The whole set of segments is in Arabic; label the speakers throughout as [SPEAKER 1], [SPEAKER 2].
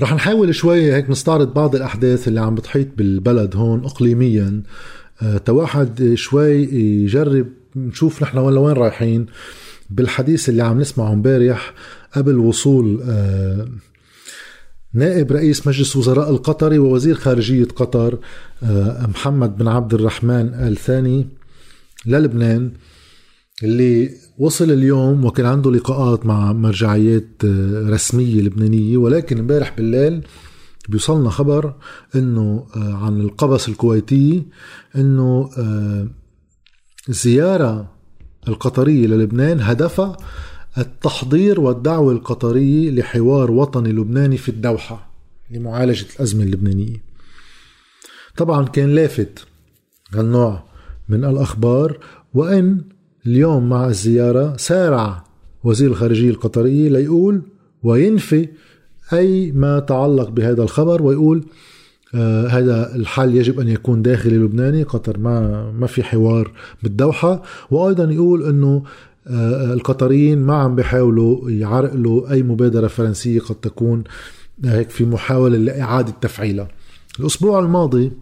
[SPEAKER 1] رح نحاول شوي هيك نستعرض بعض الأحداث اللي عم بتحيط بالبلد هون إقليميا. أه تواحد شوي يجرب نشوف نحن وين لوين رايحين. بالحديث اللي عم نسمعه امبارح قبل وصول أه نائب رئيس مجلس وزراء القطري ووزير خارجية قطر أه محمد بن عبد الرحمن آل ثاني للبنان اللي وصل اليوم وكان عنده لقاءات مع مرجعيات آه، رسمية لبنانية ولكن امبارح بالليل بيوصلنا خبر إنه آه، عن القبس الكويتي إنه الزيارة آه، القطرية للبنان هدفها التحضير والدعوة القطرية لحوار وطني لبناني في الدوحة لمعالجة الأزمة اللبنانية. طبعا كان لافت هالنوع من الأخبار وإن اليوم مع الزيارة سارع وزير الخارجية القطرية ليقول وينفي أي ما تعلق بهذا الخبر ويقول آه هذا الحل يجب أن يكون داخلي لبناني قطر ما ما في حوار بالدوحة. وأيضا يقول إنه آه القطريين ما عم بيحاولوا يعرقلوا أي مبادرة فرنسية قد تكون هيك في محاولة لإعادة تفعيلها. الأسبوع الماضي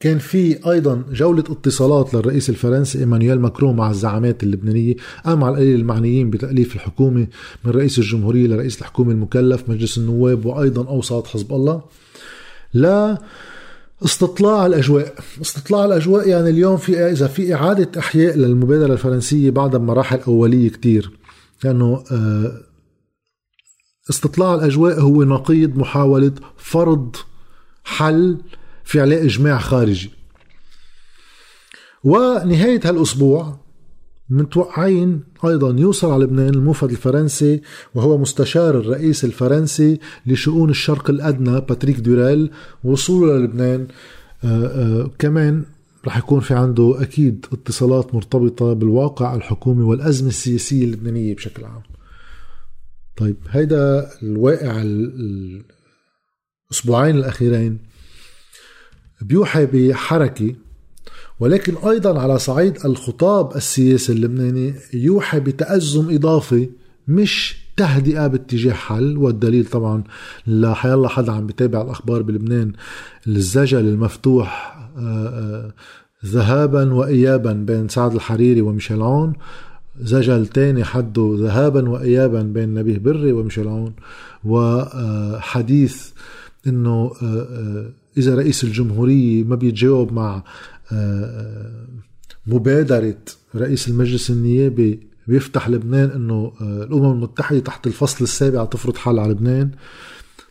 [SPEAKER 1] كان في أيضا جولة اتصالات للرئيس الفرنسي إيمانويل ماكرون مع الزعامات اللبنانية أو مع القليل المعنيين بتأليف الحكومة من رئيس الجمهورية لرئيس الحكومة المكلف مجلس النواب وأيضا أوساط حزب الله. لا استطلاع الأجواء. استطلاع الأجواء يعني اليوم في إذا في إعادة إحياء للمبادرة الفرنسية بعد مراحل اوليه كتير. لأنه آه، استطلاع الأجواء هو نقيض محاولة فرض حل في عليه إجماع خارجي. ونهاية هالأسبوع متوقعين أيضا يوصل على لبنان الموفد الفرنسي وهو مستشار الرئيس الفرنسي لشؤون الشرق الأدنى باتريك دوريل وصوله للبنان آآ آآ كمان رح يكون في عنده أكيد اتصالات مرتبطة بالواقع الحكومي والأزمة السياسية اللبنانية بشكل عام. طيب هيدا الواقع الأسبوعين الأخيرين. بيوحي بحركة ولكن أيضا على صعيد الخطاب السياسي اللبناني يوحي بتأزم إضافي مش تهدئة باتجاه حل والدليل طبعا لحيالله حدا عم بتابع الأخبار بلبنان الزجل المفتوح آه، آه، ذهابا وإيابا بين سعد الحريري وميشيل عون زجل تاني حده ذهابا وإيابا بين نبيه بري وميشيل عون وحديث إنه آه، إذا رئيس الجمهورية ما بيتجاوب مع آه، آه، مبادرة رئيس المجلس النيابي بيفتح لبنان إنه آه، الأمم المتحدة تحت الفصل السابع تفرض حل على لبنان.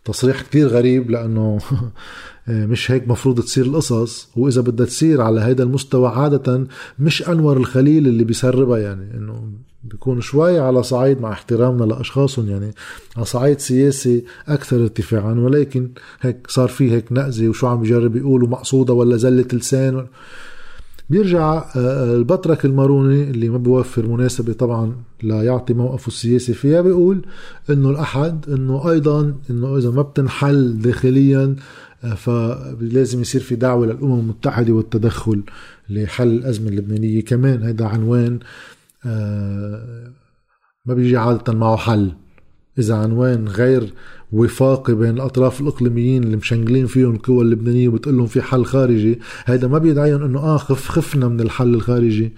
[SPEAKER 1] تصريح كتير غريب لأنه مش هيك مفروض تصير القصص. وإذا بدها تصير على هذا المستوى عادة مش أنور الخليل اللي بيسربها يعني إنه بيكون شوي على صعيد مع احترامنا لأشخاصهم يعني على صعيد سياسي أكثر ارتفاعا ولكن هيك صار في هيك نقزه وشو عم يجرب يقولوا مقصودة ولا زلة لسان. بيرجع آه، آه، البطرك الماروني اللي ما بيوفر مناسبة طبعا لا يعطي موقفه السياسي فيها بيقول إنه الأحد إنه أيضا إنه إذا ما بتنحل داخليا آه، فلازم يصير في دعوة للأمم المتحدة والتدخل لحل الأزمة اللبنانية كمان. هذا عنوان ما بيجي عادة معه حل. إذا عنوان غير وفاقي بين الأطراف الإقليميين اللي مشنقلين فيهم القوى اللبنانية وبتقول لهم في حل خارجي هيدا ما بيدعيهم إنه آه خف خفنا من الحل الخارجي.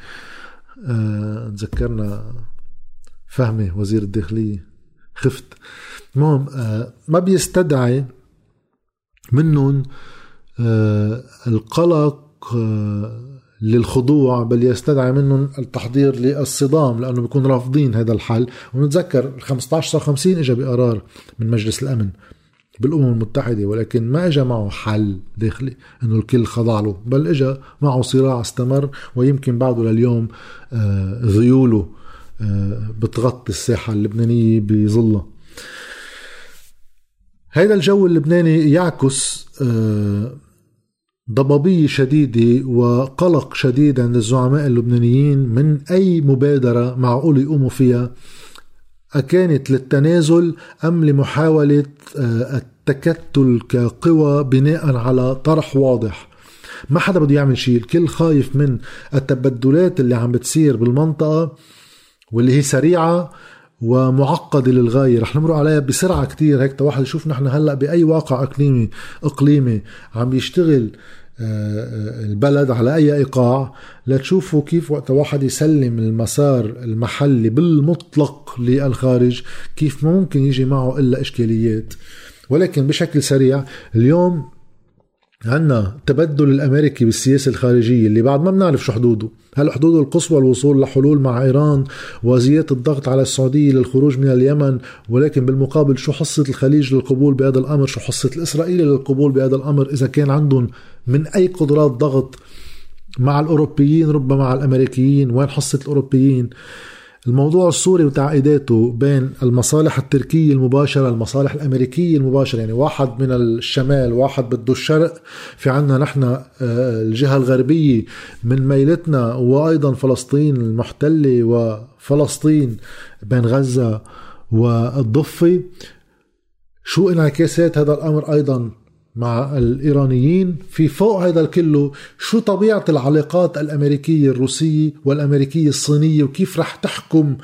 [SPEAKER 1] آه تذكرنا فهمي وزير الداخلية خفت. المهم آه ما بيستدعي منهم آه القلق آه للخضوع بل يستدعي منهم التحضير للصدام لأنه بيكون رافضين هذا الحل. ونتذكر 15 50 اجى بقرار من مجلس الأمن بالأمم المتحدة ولكن ما اجى معه حل داخلي إنه الكل خضع له بل اجى معه صراع استمر ويمكن بعده لليوم آه، ذيوله آه، بتغطي الساحة اللبنانية بظلها هذا الجو اللبناني يعكس آه، ضبابية شديدة وقلق شديد عند الزعماء اللبنانيين من أي مبادرة معقول يقوموا فيها أكانت للتنازل أم لمحاولة آه، التكتل كقوى بناء على طرح واضح؟ ما حدا بده يعمل شيء الكل خايف من التبدلات اللي عم بتصير بالمنطقة واللي هي سريعة ومعقدة للغاية. رح نمر عليها بسرعة كتير هيك واحد يشوف نحن هلأ بأي واقع إقليمي إقليمي عم يشتغل آه، آه، البلد على أي إيقاع لتشوفوا كيف وقت واحد يسلم المسار المحلي بالمطلق للخارج كيف ممكن يجي معه إلا إشكاليات. ولكن بشكل سريع اليوم عنا التبدل الأمريكي بالسياسة الخارجية اللي بعد ما بنعرف شو حدوده، هل حدوده القصوى الوصول لحلول مع إيران وزيادة الضغط على السعودية للخروج من اليمن، ولكن بالمقابل شو حصة الخليج للقبول بهذا الأمر، شو حصة الاسرائيلي للقبول بهذا الأمر؟ إذا كان عندهم من أي قدرات ضغط مع الأوروبيين ربما مع الأمريكيين، وين حصة الأوروبيين؟ الموضوع السوري وتعقيداته بين المصالح التركية المباشرة المصالح الأمريكية المباشرة يعني واحد من الشمال واحد بده الشرق. في عنا نحن آه، الجهة الغربية من ميلتنا وأيضا فلسطين المحتلة وفلسطين بين غزة والضفة. شو انعكاسات هذا الأمر أيضا؟ مع الإيرانيين في فوق هذا الكله شو طبيعة العلاقات الأمريكية الروسية والأمريكية الصينية وكيف رح تحكم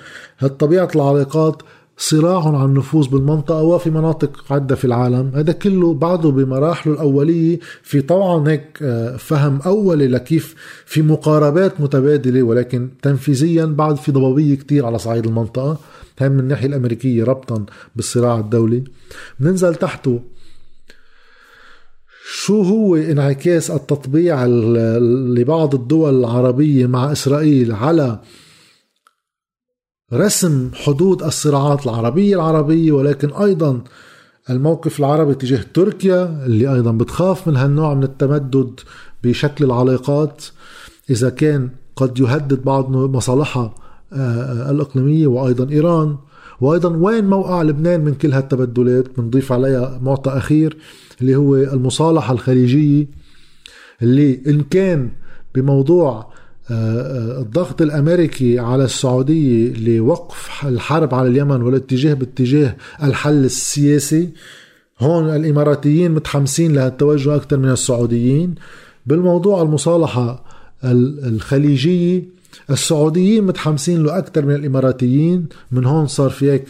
[SPEAKER 1] طبيعة العلاقات صراع عن النفوذ بالمنطقة وفي مناطق عدة في العالم؟ هذا كله بعده بمراحله الأولية في طبعا هيك آه، فهم أولي لكيف في مقاربات متبادلة ولكن تنفيذيا بعد في ضبابية كتير على صعيد المنطقة. هاي من الناحية الأمريكية ربطا بالصراع الدولي. بننزل تحته شو هو انعكاس التطبيع لبعض الدول العربية مع إسرائيل على رسم حدود الصراعات العربية العربية؟ ولكن أيضا الموقف العربي تجاه تركيا اللي أيضا بتخاف من هالنوع من التمدد بشكل العلاقات إذا كان قد يهدد بعض مصالحها آه، الإقليمية وأيضا إيران. وأيضا وين موقع لبنان من كل هالتبدلات؟ بنضيف عليها معطى أخير اللي هو المصالحة الخليجية اللي إن كان بموضوع آه، آه، الضغط الأمريكي على السعودية لوقف الحرب على اليمن والاتجاه باتجاه الحل السياسي هون الإماراتيين متحمسين لهالتوجه أكثر من السعوديين. بالموضوع المصالحة الخليجية السعوديين متحمسين له أكثر من الإماراتيين من هون صار في هيك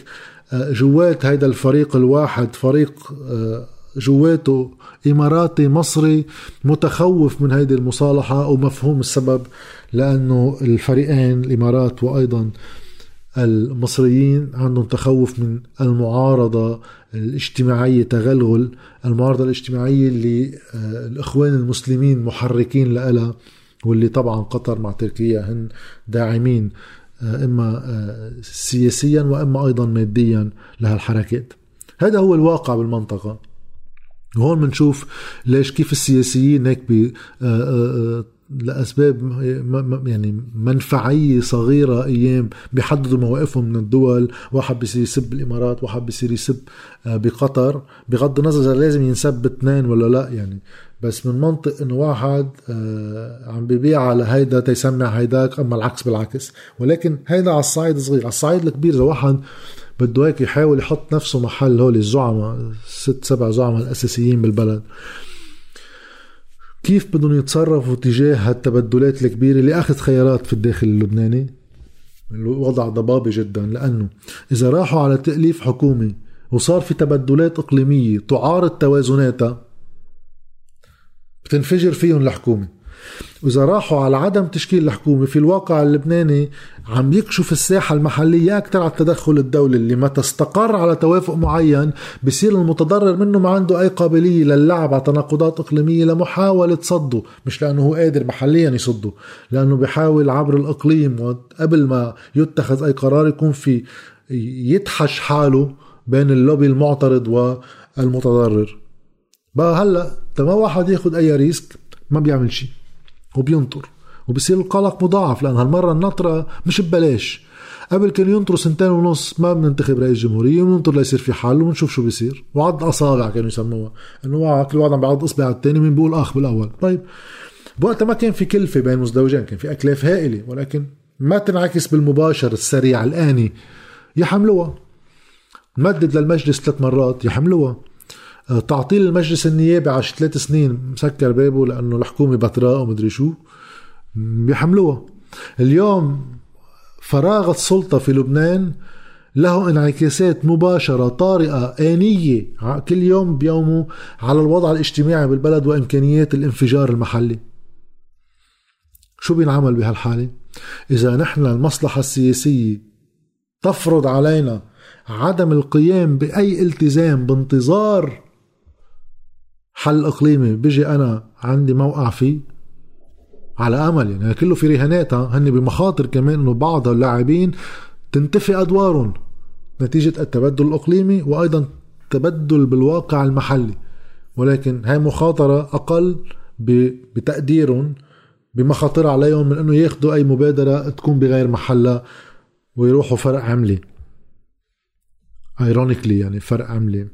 [SPEAKER 1] آه، جوات هيدا الفريق الواحد فريق جواته إماراتي مصري متخوف من هذه المصالحة ومفهوم السبب لأنه الفريقين الإمارات وأيضا المصريين عندهم تخوف من المعارضة الاجتماعية تغلغل المعارضة الاجتماعية اللي آه، الإخوان المسلمين محركين لها. واللي طبعا قطر مع تركيا هن داعمين آه، إما آه، سياسيا وإما أيضا ماديا لهالحركات. هذا هو الواقع بالمنطقة. هون بنشوف ليش كيف السياسيين هيك لأسباب يعني منفعيه صغيرة أيام بيحددوا مواقفهم من الدول. واحد بيصير يسب الإمارات واحد بيصير يسب بقطر. بغض النظر إذا لازم ينسب اثنين ولا لا يعني. بس من منطق إنه واحد عم ببيع على هيدا تيسمع هيداك أما العكس بالعكس. ولكن هيدا على الصعيد الصغير على الصعيد الكبير إذا واحد بده هيك يحاول يحط نفسه محل هول الزعماء ست سبع زعماء الأساسيين بالبلد. كيف بدهم يتصرفوا تجاه هالتبدلات الكبيرة لآخذ خيارات في الداخل اللبناني؟ الوضع ضبابي جدا لأنه إذا راحوا على تأليف حكومي وصار في تبدلات إقليمية تعارض توازناتها بتنفجر فيهم الحكومة. وإذا راحوا على عدم تشكيل الحكومة في الواقع اللبناني عم يكشف الساحة المحلية أكثر على التدخل الدولي اللي ما تستقر على توافق معين بصير المتضرر منه ما عنده أي قابلية للعب على تناقضات إقليمية لمحاولة صده مش لأنه هو قادر محليا يصده لأنه بيحاول عبر الإقليم وقبل ما يتخذ أي قرار يكون في يتحش حاله بين اللوبي المعترض والمتضرر. بقى هلأ ما واحد ياخد أي risk ما بيعمل شيء. وبينطر وبصير القلق مضاعف لأن هالمرة النطرة مش ببلاش. قبل كان ينطروا سنتين ونص ما بننتخب رئيس جمهورية وننطر ليصير في حل ونشوف شو بيصير. وعض اصابع كانوا يسموها إنه كل واحد عم بيعض اصبع الثاني مين بيقول آخ بالأول. طيب بوقتها ما كان في كلفة بين مزدوجين كان في أكلاف هائلة ولكن ما تنعكس بالمباشر السريع الآني يحملوها. نمدد للمجلس ثلاث مرات يحملوها. تعطيل المجلس النيابي على ثلاث سنين مسكر بابه لأنه الحكومة بتراء ومدري شو. بيحملوها. اليوم فراغ السلطة في لبنان له انعكاسات مباشرة طارئة آنية. كل يوم بيومه على الوضع الاجتماعي بالبلد وإمكانيات الانفجار المحلي. شو بينعمل بهالحالة؟ إذا نحن المصلحة السياسية تفرض علينا عدم القيام بأي التزام بانتظار حل إقليمي. بيجي أنا عندي موقع فيه على أمل يعني كله في رهانات هن بمخاطر كمان إنه بعض اللاعبين تنتفي أدوارهم نتيجة التبدل الإقليمي وأيضا تبدل بالواقع المحلي. ولكن هاي مخاطرة أقل بتقديرهم بمخاطر عليهم من إنه ياخذوا أي مبادرة تكون بغير محلها ويروحوا فرق عملي. ironically يعني فرق عملي.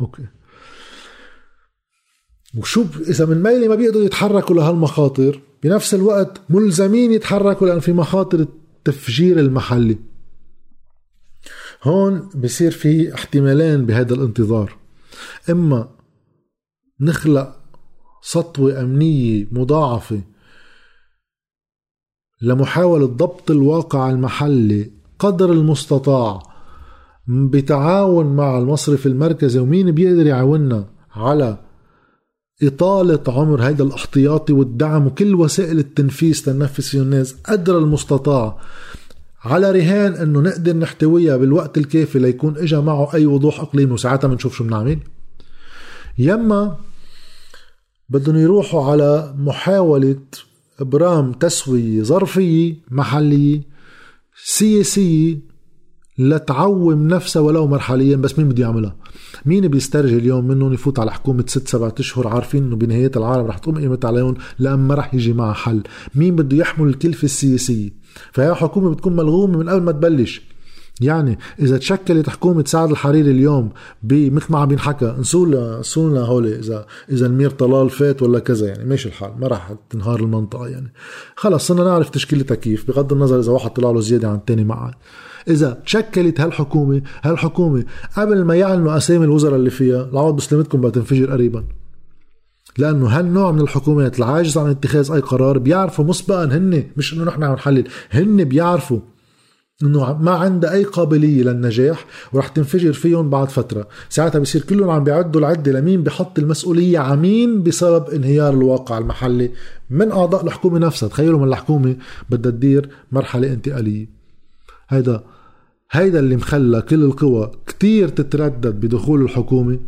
[SPEAKER 1] okay. وشو إذا من ميلة ما بيقدروا يتحركوا لهالمخاطر بنفس الوقت ملزمين يتحركوا لأن في مخاطر التفجير المحلي. هون بصير في احتمالين بهذا الانتظار. إما نخلق سطوة أمنية مضاعفة لمحاولة ضبط الواقع المحلي قدر المستطاع بتعاون مع المصرف المركزي ومين بيقدر يعاوننا على إطالة عمر هيدا الأحتياطي والدعم وكل وسائل التنفيذ تنفذ الناس قدر المستطاع على رهان إنه نقدر نحتويها بالوقت الكافي ليكون اجى معه أي وضوح إقليمي. وساعتها بنشوف شو بنعمل يما بدهم يروحوا على محاولة إبرام تسوية ظرفية محلية سياسية لتعوم نفسها ولو مرحليا بس مين بده يعملها؟ مين بيسترجي اليوم منهم يفوت على حكومة ست سبعة أشهر عارفين إنه بنهاية العالم رح تقوم قيمة عليهم لأن ما رح يجي معها حل. مين بده يحمل الكلفة السياسية؟ فهي حكومة بتكون ملغومة من قبل ما تبلش. يعني إذا تشكلت حكومة سعد الحريري اليوم مثل ما عم ينحكى نسول نسولنا هول اذا إذا المير طلال فات ولا كذا يعني ماشي الحال ما راح تنهار المنطقة يعني. خلص صرنا نعرف تشكيلتها كيف بغض النظر إذا واحد طلع له زيادة عن الثاني معه إذا تشكلت هالحكومه هالحكومة قبل ما يعلنوا أسامي الوزراء اللي فيها العوض بسلامتكم بتنفجر قريبا. لأنه هالنوع من الحكومات العاجزه عن اتخاذ أي قرار بيعرفوا مسبقا هن مش إنه نحن عم نحلل هن بيعرفوا إنه ما عندها أي قابلية للنجاح ورح تنفجر فيهم بعد فترة. ساعتها بصير كلهم عم بيعدوا العدة لمين؟ بحط المسؤولية عمين بسبب انهيار الواقع المحلي من أعضاء الحكومة نفسها. تخيلوا من الحكومة بدها تدير مرحلة انتقالية. هيدا هيدا اللي مخلى كل القوى كتير تتردد بدخول الحكومة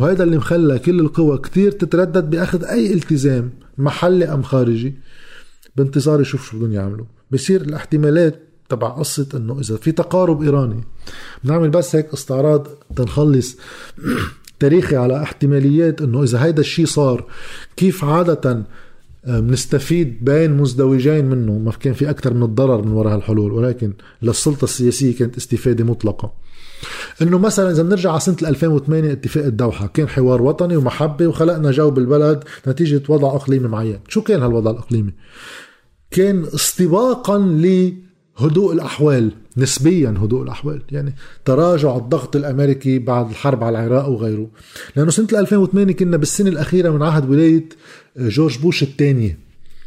[SPEAKER 1] وهيدا اللي مخلى كل القوى كتير تتردد بأخذ أي التزام محلي أم خارجي. بانتظار يشوف شو بدهم يعملوا. بصير الاحتمالات تبع قصة إنه إذا في تقارب إيراني بنعمل بس هيك استعراض تنخلص تاريخي على احتماليات إنه إذا هيدا الشيء صار كيف عادة آه، بنستفيد بين مزدوجين منه؟ ما كان في أكثر من الضرر من وراء هالحلول ولكن للسلطة السياسية كانت استفادة مطلقة. إنه مثلا إذا بنرجع على سنة 2008 اتفاق الدوحة كان حوار وطني ومحبة وخلقنا جو بالبلد نتيجة وضع إقليمي معين. شو كان هالوضع الإقليمي؟ كان استباقا ل هدوء الأحوال نسبيا هدوء الأحوال يعني تراجع الضغط الأمريكي بعد الحرب على العراق وغيره. لأنه سنة 2008 كنا بالسنة الأخيرة من عهد ولاية آه، جورج بوش الثانية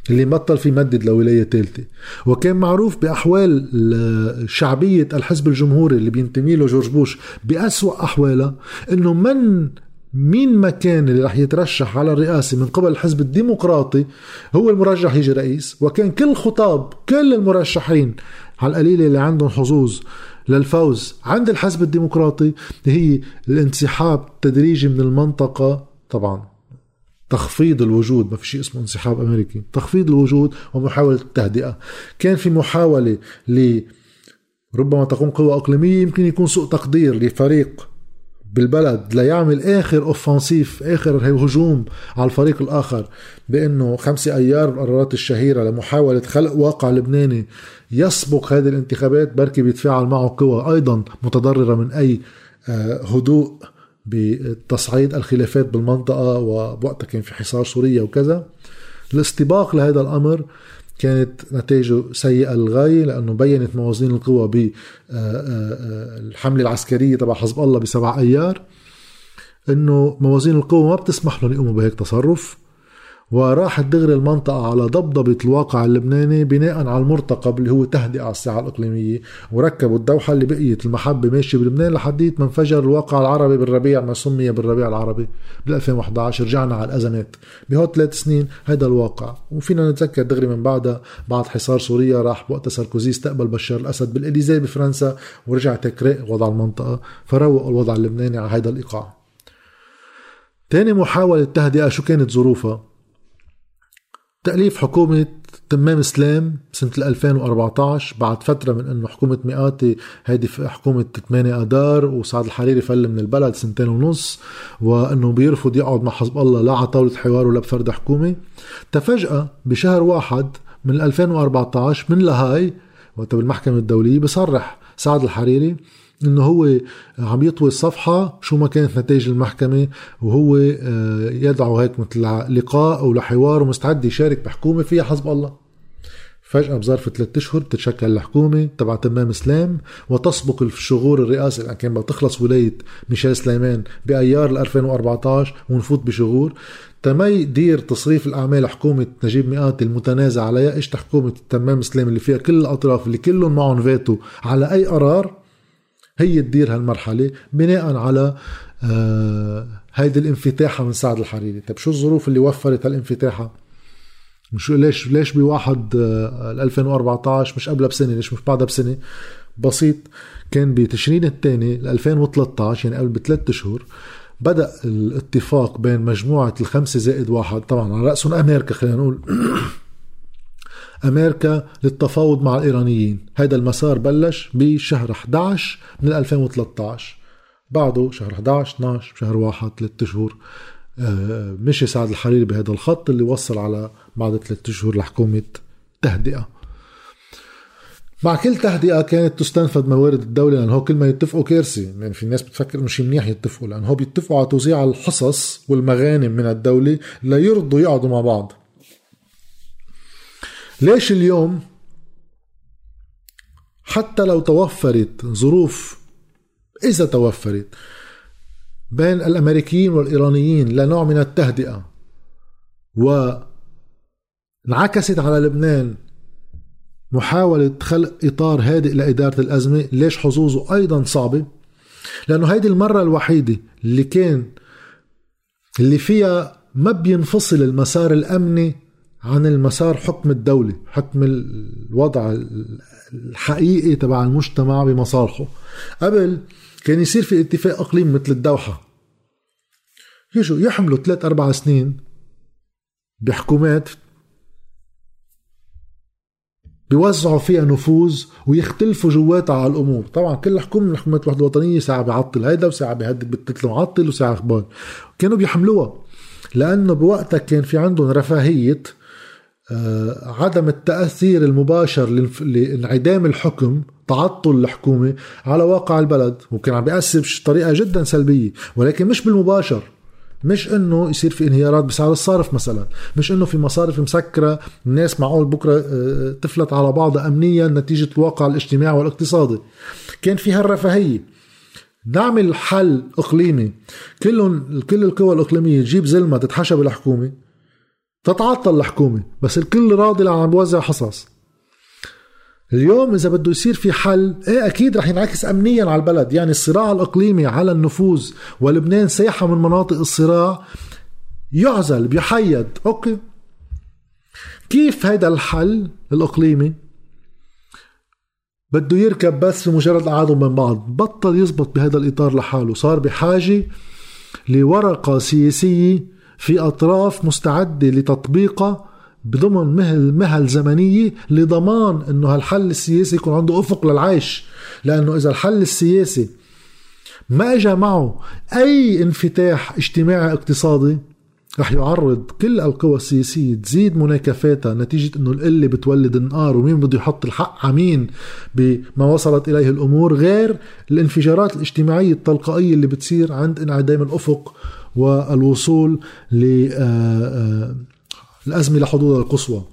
[SPEAKER 1] اللي بطل في مدد لولاية ثالثة. وكان معروف بأحوال شعبية الحزب الجمهوري اللي بينتمي له جورج بوش بأسوأ أحوالها أنه من مين ما كان اللي رح يترشح على الرئاسة من قبل الحزب الديمقراطي؟ هو المرشح يجي رئيس وكان كل خطاب كل المرشحين على القليلة اللي عندهم حظوظ للفوز عند الحزب الديمقراطي هي الانسحاب التدريجي من المنطقة. طبعا تخفيض الوجود ما في شيء اسمه انسحاب أمريكي تخفيض الوجود ومحاولة التهدئة. كان في محاولة ل ربما تكون قوة إقليمية يمكن يكون سوء تقدير لفريق بالبلد ليعمل آخر اوفنسيف آخر هجوم على الفريق الآخر بأنه خمسة أيار القرارات الشهيرة لمحاولة خلق واقع لبناني يسبق هذه الانتخابات بركي بيتفاعل معه قوى أيضا متضررة من أي آه، هدوء بتصعيد الخلافات بالمنطقة ووقتها كان في حصار سوريا وكذا. الاستباق لهذا الأمر كانت نتائجه سيئة للغاية لأنه بينت موازين القوى بالحملة آه، آه، العسكرية تبع حزب الله بسبع أيار أنه موازين القوى ما بتسمح لهم يقوموا بهيك تصرف. وراحت دغري المنطقة على ضبضبة الواقع اللبناني بناء على المرتقب اللي هو تهدئة على الساحة الإقليمية. وركبوا الدوحة اللي بقيت المحبة ماشية بلبنان لحديت ما انفجر الواقع العربي بالربيع ما سمي بالربيع العربي بال 2011 رجعنا على الأزمات. بهول ثلاث سنين هذا الواقع. وفينا نتذكر دغري من بعدها بعد حصار سوريا راح وقتها ساركوزي استقبل بشار الأسد بالإليزي بفرنسا ورجع تكريق وضع المنطقة فروق الوضع اللبناني على هذا الإيقاع. تاني محاولة تهدئة شو كانت ظروفها؟ تأليف حكومة تمام سلام سنة 2014 بعد فترة من إنه حكومة مئاتي هيدي حكومة 8 اذار وسعد الحريري فل من البلد سنتين ونص وإنه بيرفض يقعد مع حزب الله لا على طاولة حوار ولا بفرد حكومة. تفجأة بشهر واحد من 2014 من لهاي وقت بالمحكمة الدولية بصرح سعد الحريري إنه هو عم يطوي الصفحة شو ما كانت نتائج المحكمة وهو آه، يدعو هيك مثل لقاء أو لحوار ومستعد يشارك بحكومة فيها حزب الله. فجأة بظرف ثلاثة أشهر بتتشكل الحكومة تبع تمام سلام وتسبق الشغور الرئاسي لأن كان تخلص ولاية ميشيل سليمان بأيار 2014 ونفوت بشغور. تمي دير تصريف الأعمال حكومة نجيب مئات المتنازع عليها إجت حكومة تمام سلام اللي فيها كل الأطراف اللي كلهم معهم فيتو على أي قرار هي تدير هالمرحلة بناء على آه هيدي الانفتاحة من سعد الحريري. طيب شو الظروف اللي وفرت هالانفتاحة؟ شو ليش ليش بواحد آه 2014 مش قبلها بسنة ليش مش بعدها بسنة؟ بسيط كان بتشرين الثاني 2013 يعني قبل بثلاث اشهر بدأ الاتفاق بين مجموعة الخمسة زائد واحد. طبعا على رأسهم أمريكا خلينا نقول. أمريكا للتفاوض مع الإيرانيين. هذا المسار بلش بشهر 11 من 2013 بعده شهر 11 12 شهر 1 ثلاثة شهور. آه، مشي سعد الحريري بهذا الخط اللي وصل على بعد ثلاثة شهور لحكومة تهدئة. مع كل تهدئة كانت تستنفذ موارد الدولة لأنه هو كل ما يتفقوا كارثة يعني في ناس بتفكر شيء منيح يتفقوا لأنه هو بيتفقوا على توزيع الحصص والمغانم من الدولة ليرضوا يقعدوا مع بعض. ليش اليوم حتى لو توفرت ظروف إذا توفرت بين الأمريكيين والإيرانيين لنوع من التهدئة وانعكست على لبنان محاولة خلق إطار هادئ لإدارة الأزمة ليش حظوظه أيضا صعبة؟ لأنه هيدي المرة الوحيدة اللي كان اللي فيها ما بينفصل المسار الأمني عن المسار حكم الدولة حكم الوضع الحقيقي تبع المجتمع بمصالحه قبل كان يصير في اتفاق إقليم مثل الدوحة. يجوا يحملوا ثلاث أربع سنين بحكومات بيوزعوا فيها نفوذ ويختلفوا جواتها على الأمور. طبعا كل حكومة من الحكومات الوحده الوطنيه ساعة بيعطل هيدا وساعة بيهدد بالتتل معطل وساعة أخبار كانوا بيحملوها لأنه بوقتها كان في عندهم رفاهية عدم التأثير المباشر لانعدام الحكم تعطل الحكومة على واقع البلد. وكان عم بيأثر بطريقة جدا سلبية ولكن مش بالمباشر. مش إنه يصير في انهيارات بسعر الصرف مثلا. مش إنه في مصارف مسكرة الناس معقول بكرة آه، تفلت على بعضها امنيا نتيجة الواقع الاجتماعي والاقتصادي. كان في هالرفاهية. نعمل حل إقليمي. كلهم كل القوى الإقليمية تجيب زلمة تتحشى بالحكومة. تتعطل الحكومة بس الكل راضي عم بوزع حصص. اليوم إذا بده يصير في حل إيه أكيد رح ينعكس أمنيا على البلد. يعني الصراع الإقليمي على النفوذ ولبنان ساحة من مناطق الصراع يعزل بيحيد. أوكي. كيف هيدا الحل الإقليمي؟ بده يركب بس في مجرد قعدهم من بعض. بطل يزبط بهذا الإطار لحاله. صار بحاجة لورقة سياسية في أطراف مستعدة لتطبيقها بضمن مهل مهل زمنية لضمان أنه هالحل السياسي يكون عنده أفق للعيش. لأنه إذا الحل السياسي ما اجى معه أي انفتاح اجتماعي اقتصادي رح يعرض كل القوى السياسية تزيد مناكفاتها نتيجة إنه القلة بتولد النار ومين بده يحط الحق عمين بما وصلت إليه الأمور غير الانفجارات الاجتماعية التلقائية اللي بتصير عند انعدام الأفق. والوصول للأزمة آه، آه، لحدودها القصوى.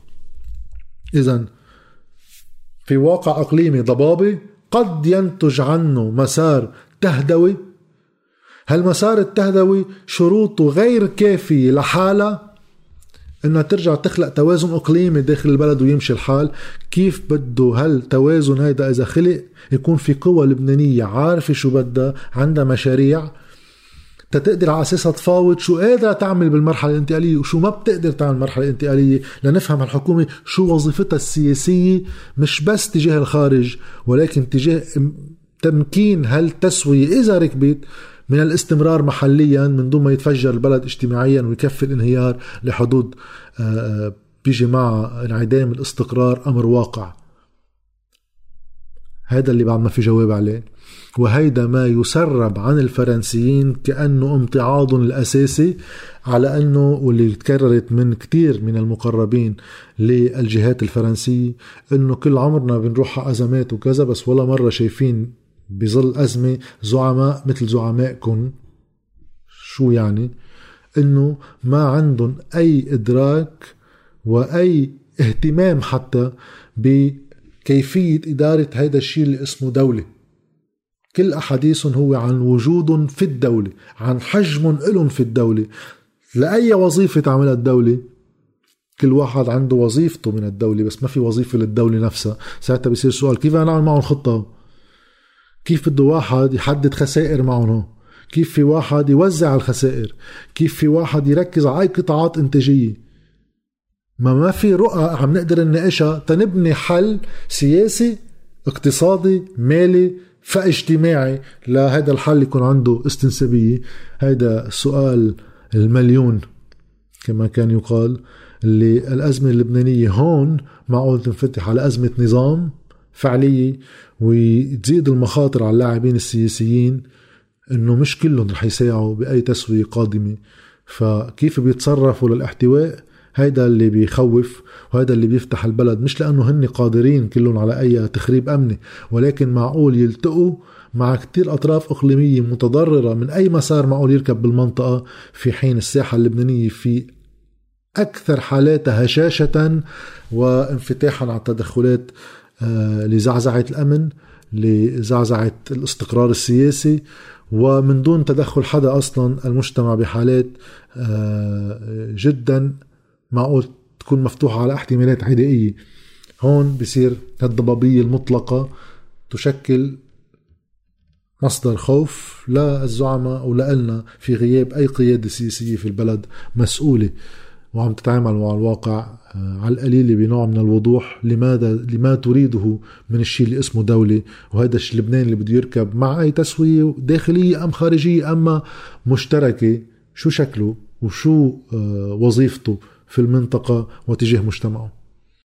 [SPEAKER 1] إذا في واقع إقليمي ضبابي قد ينتج عنه مسار تهدوي. هالمسار التهدوي شروطه غير كافية لحالها إنها ترجع تخلق توازن إقليمي داخل البلد ويمشي الحال؟ كيف بده هالتوازن هيدا إذا خلق يكون في قوى لبنانية عارفة شو بدها عندها مشاريع؟ تتقدر على أساسها تفاوض شو قادرة تعمل بالمرحلة الانتقالية وشو ما بتقدر تعمل بالمرحلة الانتقالية لنفهم الحكومة شو وظيفتها السياسية مش بس تجاه الخارج ولكن تجاه تمكين هالتسوية إذا ركبت من الاستمرار محليا من دون ما يتفجر البلد اجتماعيا ويكفي الانهيار لحدود آه، آه، بيجي مع انعدام الاستقرار أمر واقع. هذا اللي بعد ما في جواب عليه. وهيدا ما يسرب عن الفرنسيين كأنه امتعاض الأساسي على أنه واللي تكررت من كتير من المقربين للجهات الفرنسية أنه كل عمرنا بنروح على أزمات وكذا بس ولا مرة شايفين بظل أزمة زعماء مثل زعمائكم. شو يعني؟ إنه ما عندهم أي إدراك وأي اهتمام حتى بكيفية إدارة هذا الشيء اللي اسمه دولة. كل أحاديثهم هو عن وجود في الدولة عن حجم لهم في الدولة. لأي وظيفة تعملها الدولة؟ كل واحد عنده وظيفته من الدولة بس ما في وظيفة للدولة نفسها. ساعتها بيصير سؤال كيف أنا أعمل معهم خطة؟ كيف بده واحد يحدد خسائر معهم؟ كيف في واحد يوزع الخسائر؟ كيف في واحد يركز على أي قطاعات إنتاجية؟ ما ما في رؤى عم نقدر نناقشها تنبني حل سياسي اقتصادي مالي فاجتماعي لهذا الحل يكون عنده استنسابية. هذا السؤال المليون كما كان يقال اللي الأزمة اللبنانية. هون معقول تنفتح على أزمة نظام فعلية وتزيد المخاطر على اللاعبين السياسيين إنه مش كلهم رح يساعوا بأي تسوية قادمة. فكيف بيتصرفوا للاحتواء؟ هيدا اللي بيخوف وهذا اللي بيفتح البلد مش لأنه هن قادرين كلهم على أي تخريب أمني ولكن معقول يلتقوا مع كتير أطراف إقليمية متضررة من أي مسار معقول يركب بالمنطقة في حين الساحة اللبنانية في أكثر حالاتها هشاشة وانفتاحا على التدخلات آه، لزعزعة الأمن لزعزعة الاستقرار السياسي ومن دون تدخل حدا أصلا المجتمع بحالات آه، جدا معقول تكون مفتوحة على احتمالات عدائية هون بصير الضبابية المطلقة تشكل مصدر خوف للزعماء أو لنا في غياب أي قيادة سياسية في البلد مسؤولة وعم تتعامل مع الواقع آه، على القليل بنوع من الوضوح لماذا لما تريده من الشيء اللي اسمه دولة. وهذا الشيء لبنان اللي بده يركب مع أي تسوية داخلية أم خارجية أما مشتركة شو شكله وشو آه، وظيفته؟ في المنطقة وتجاه مجتمعه.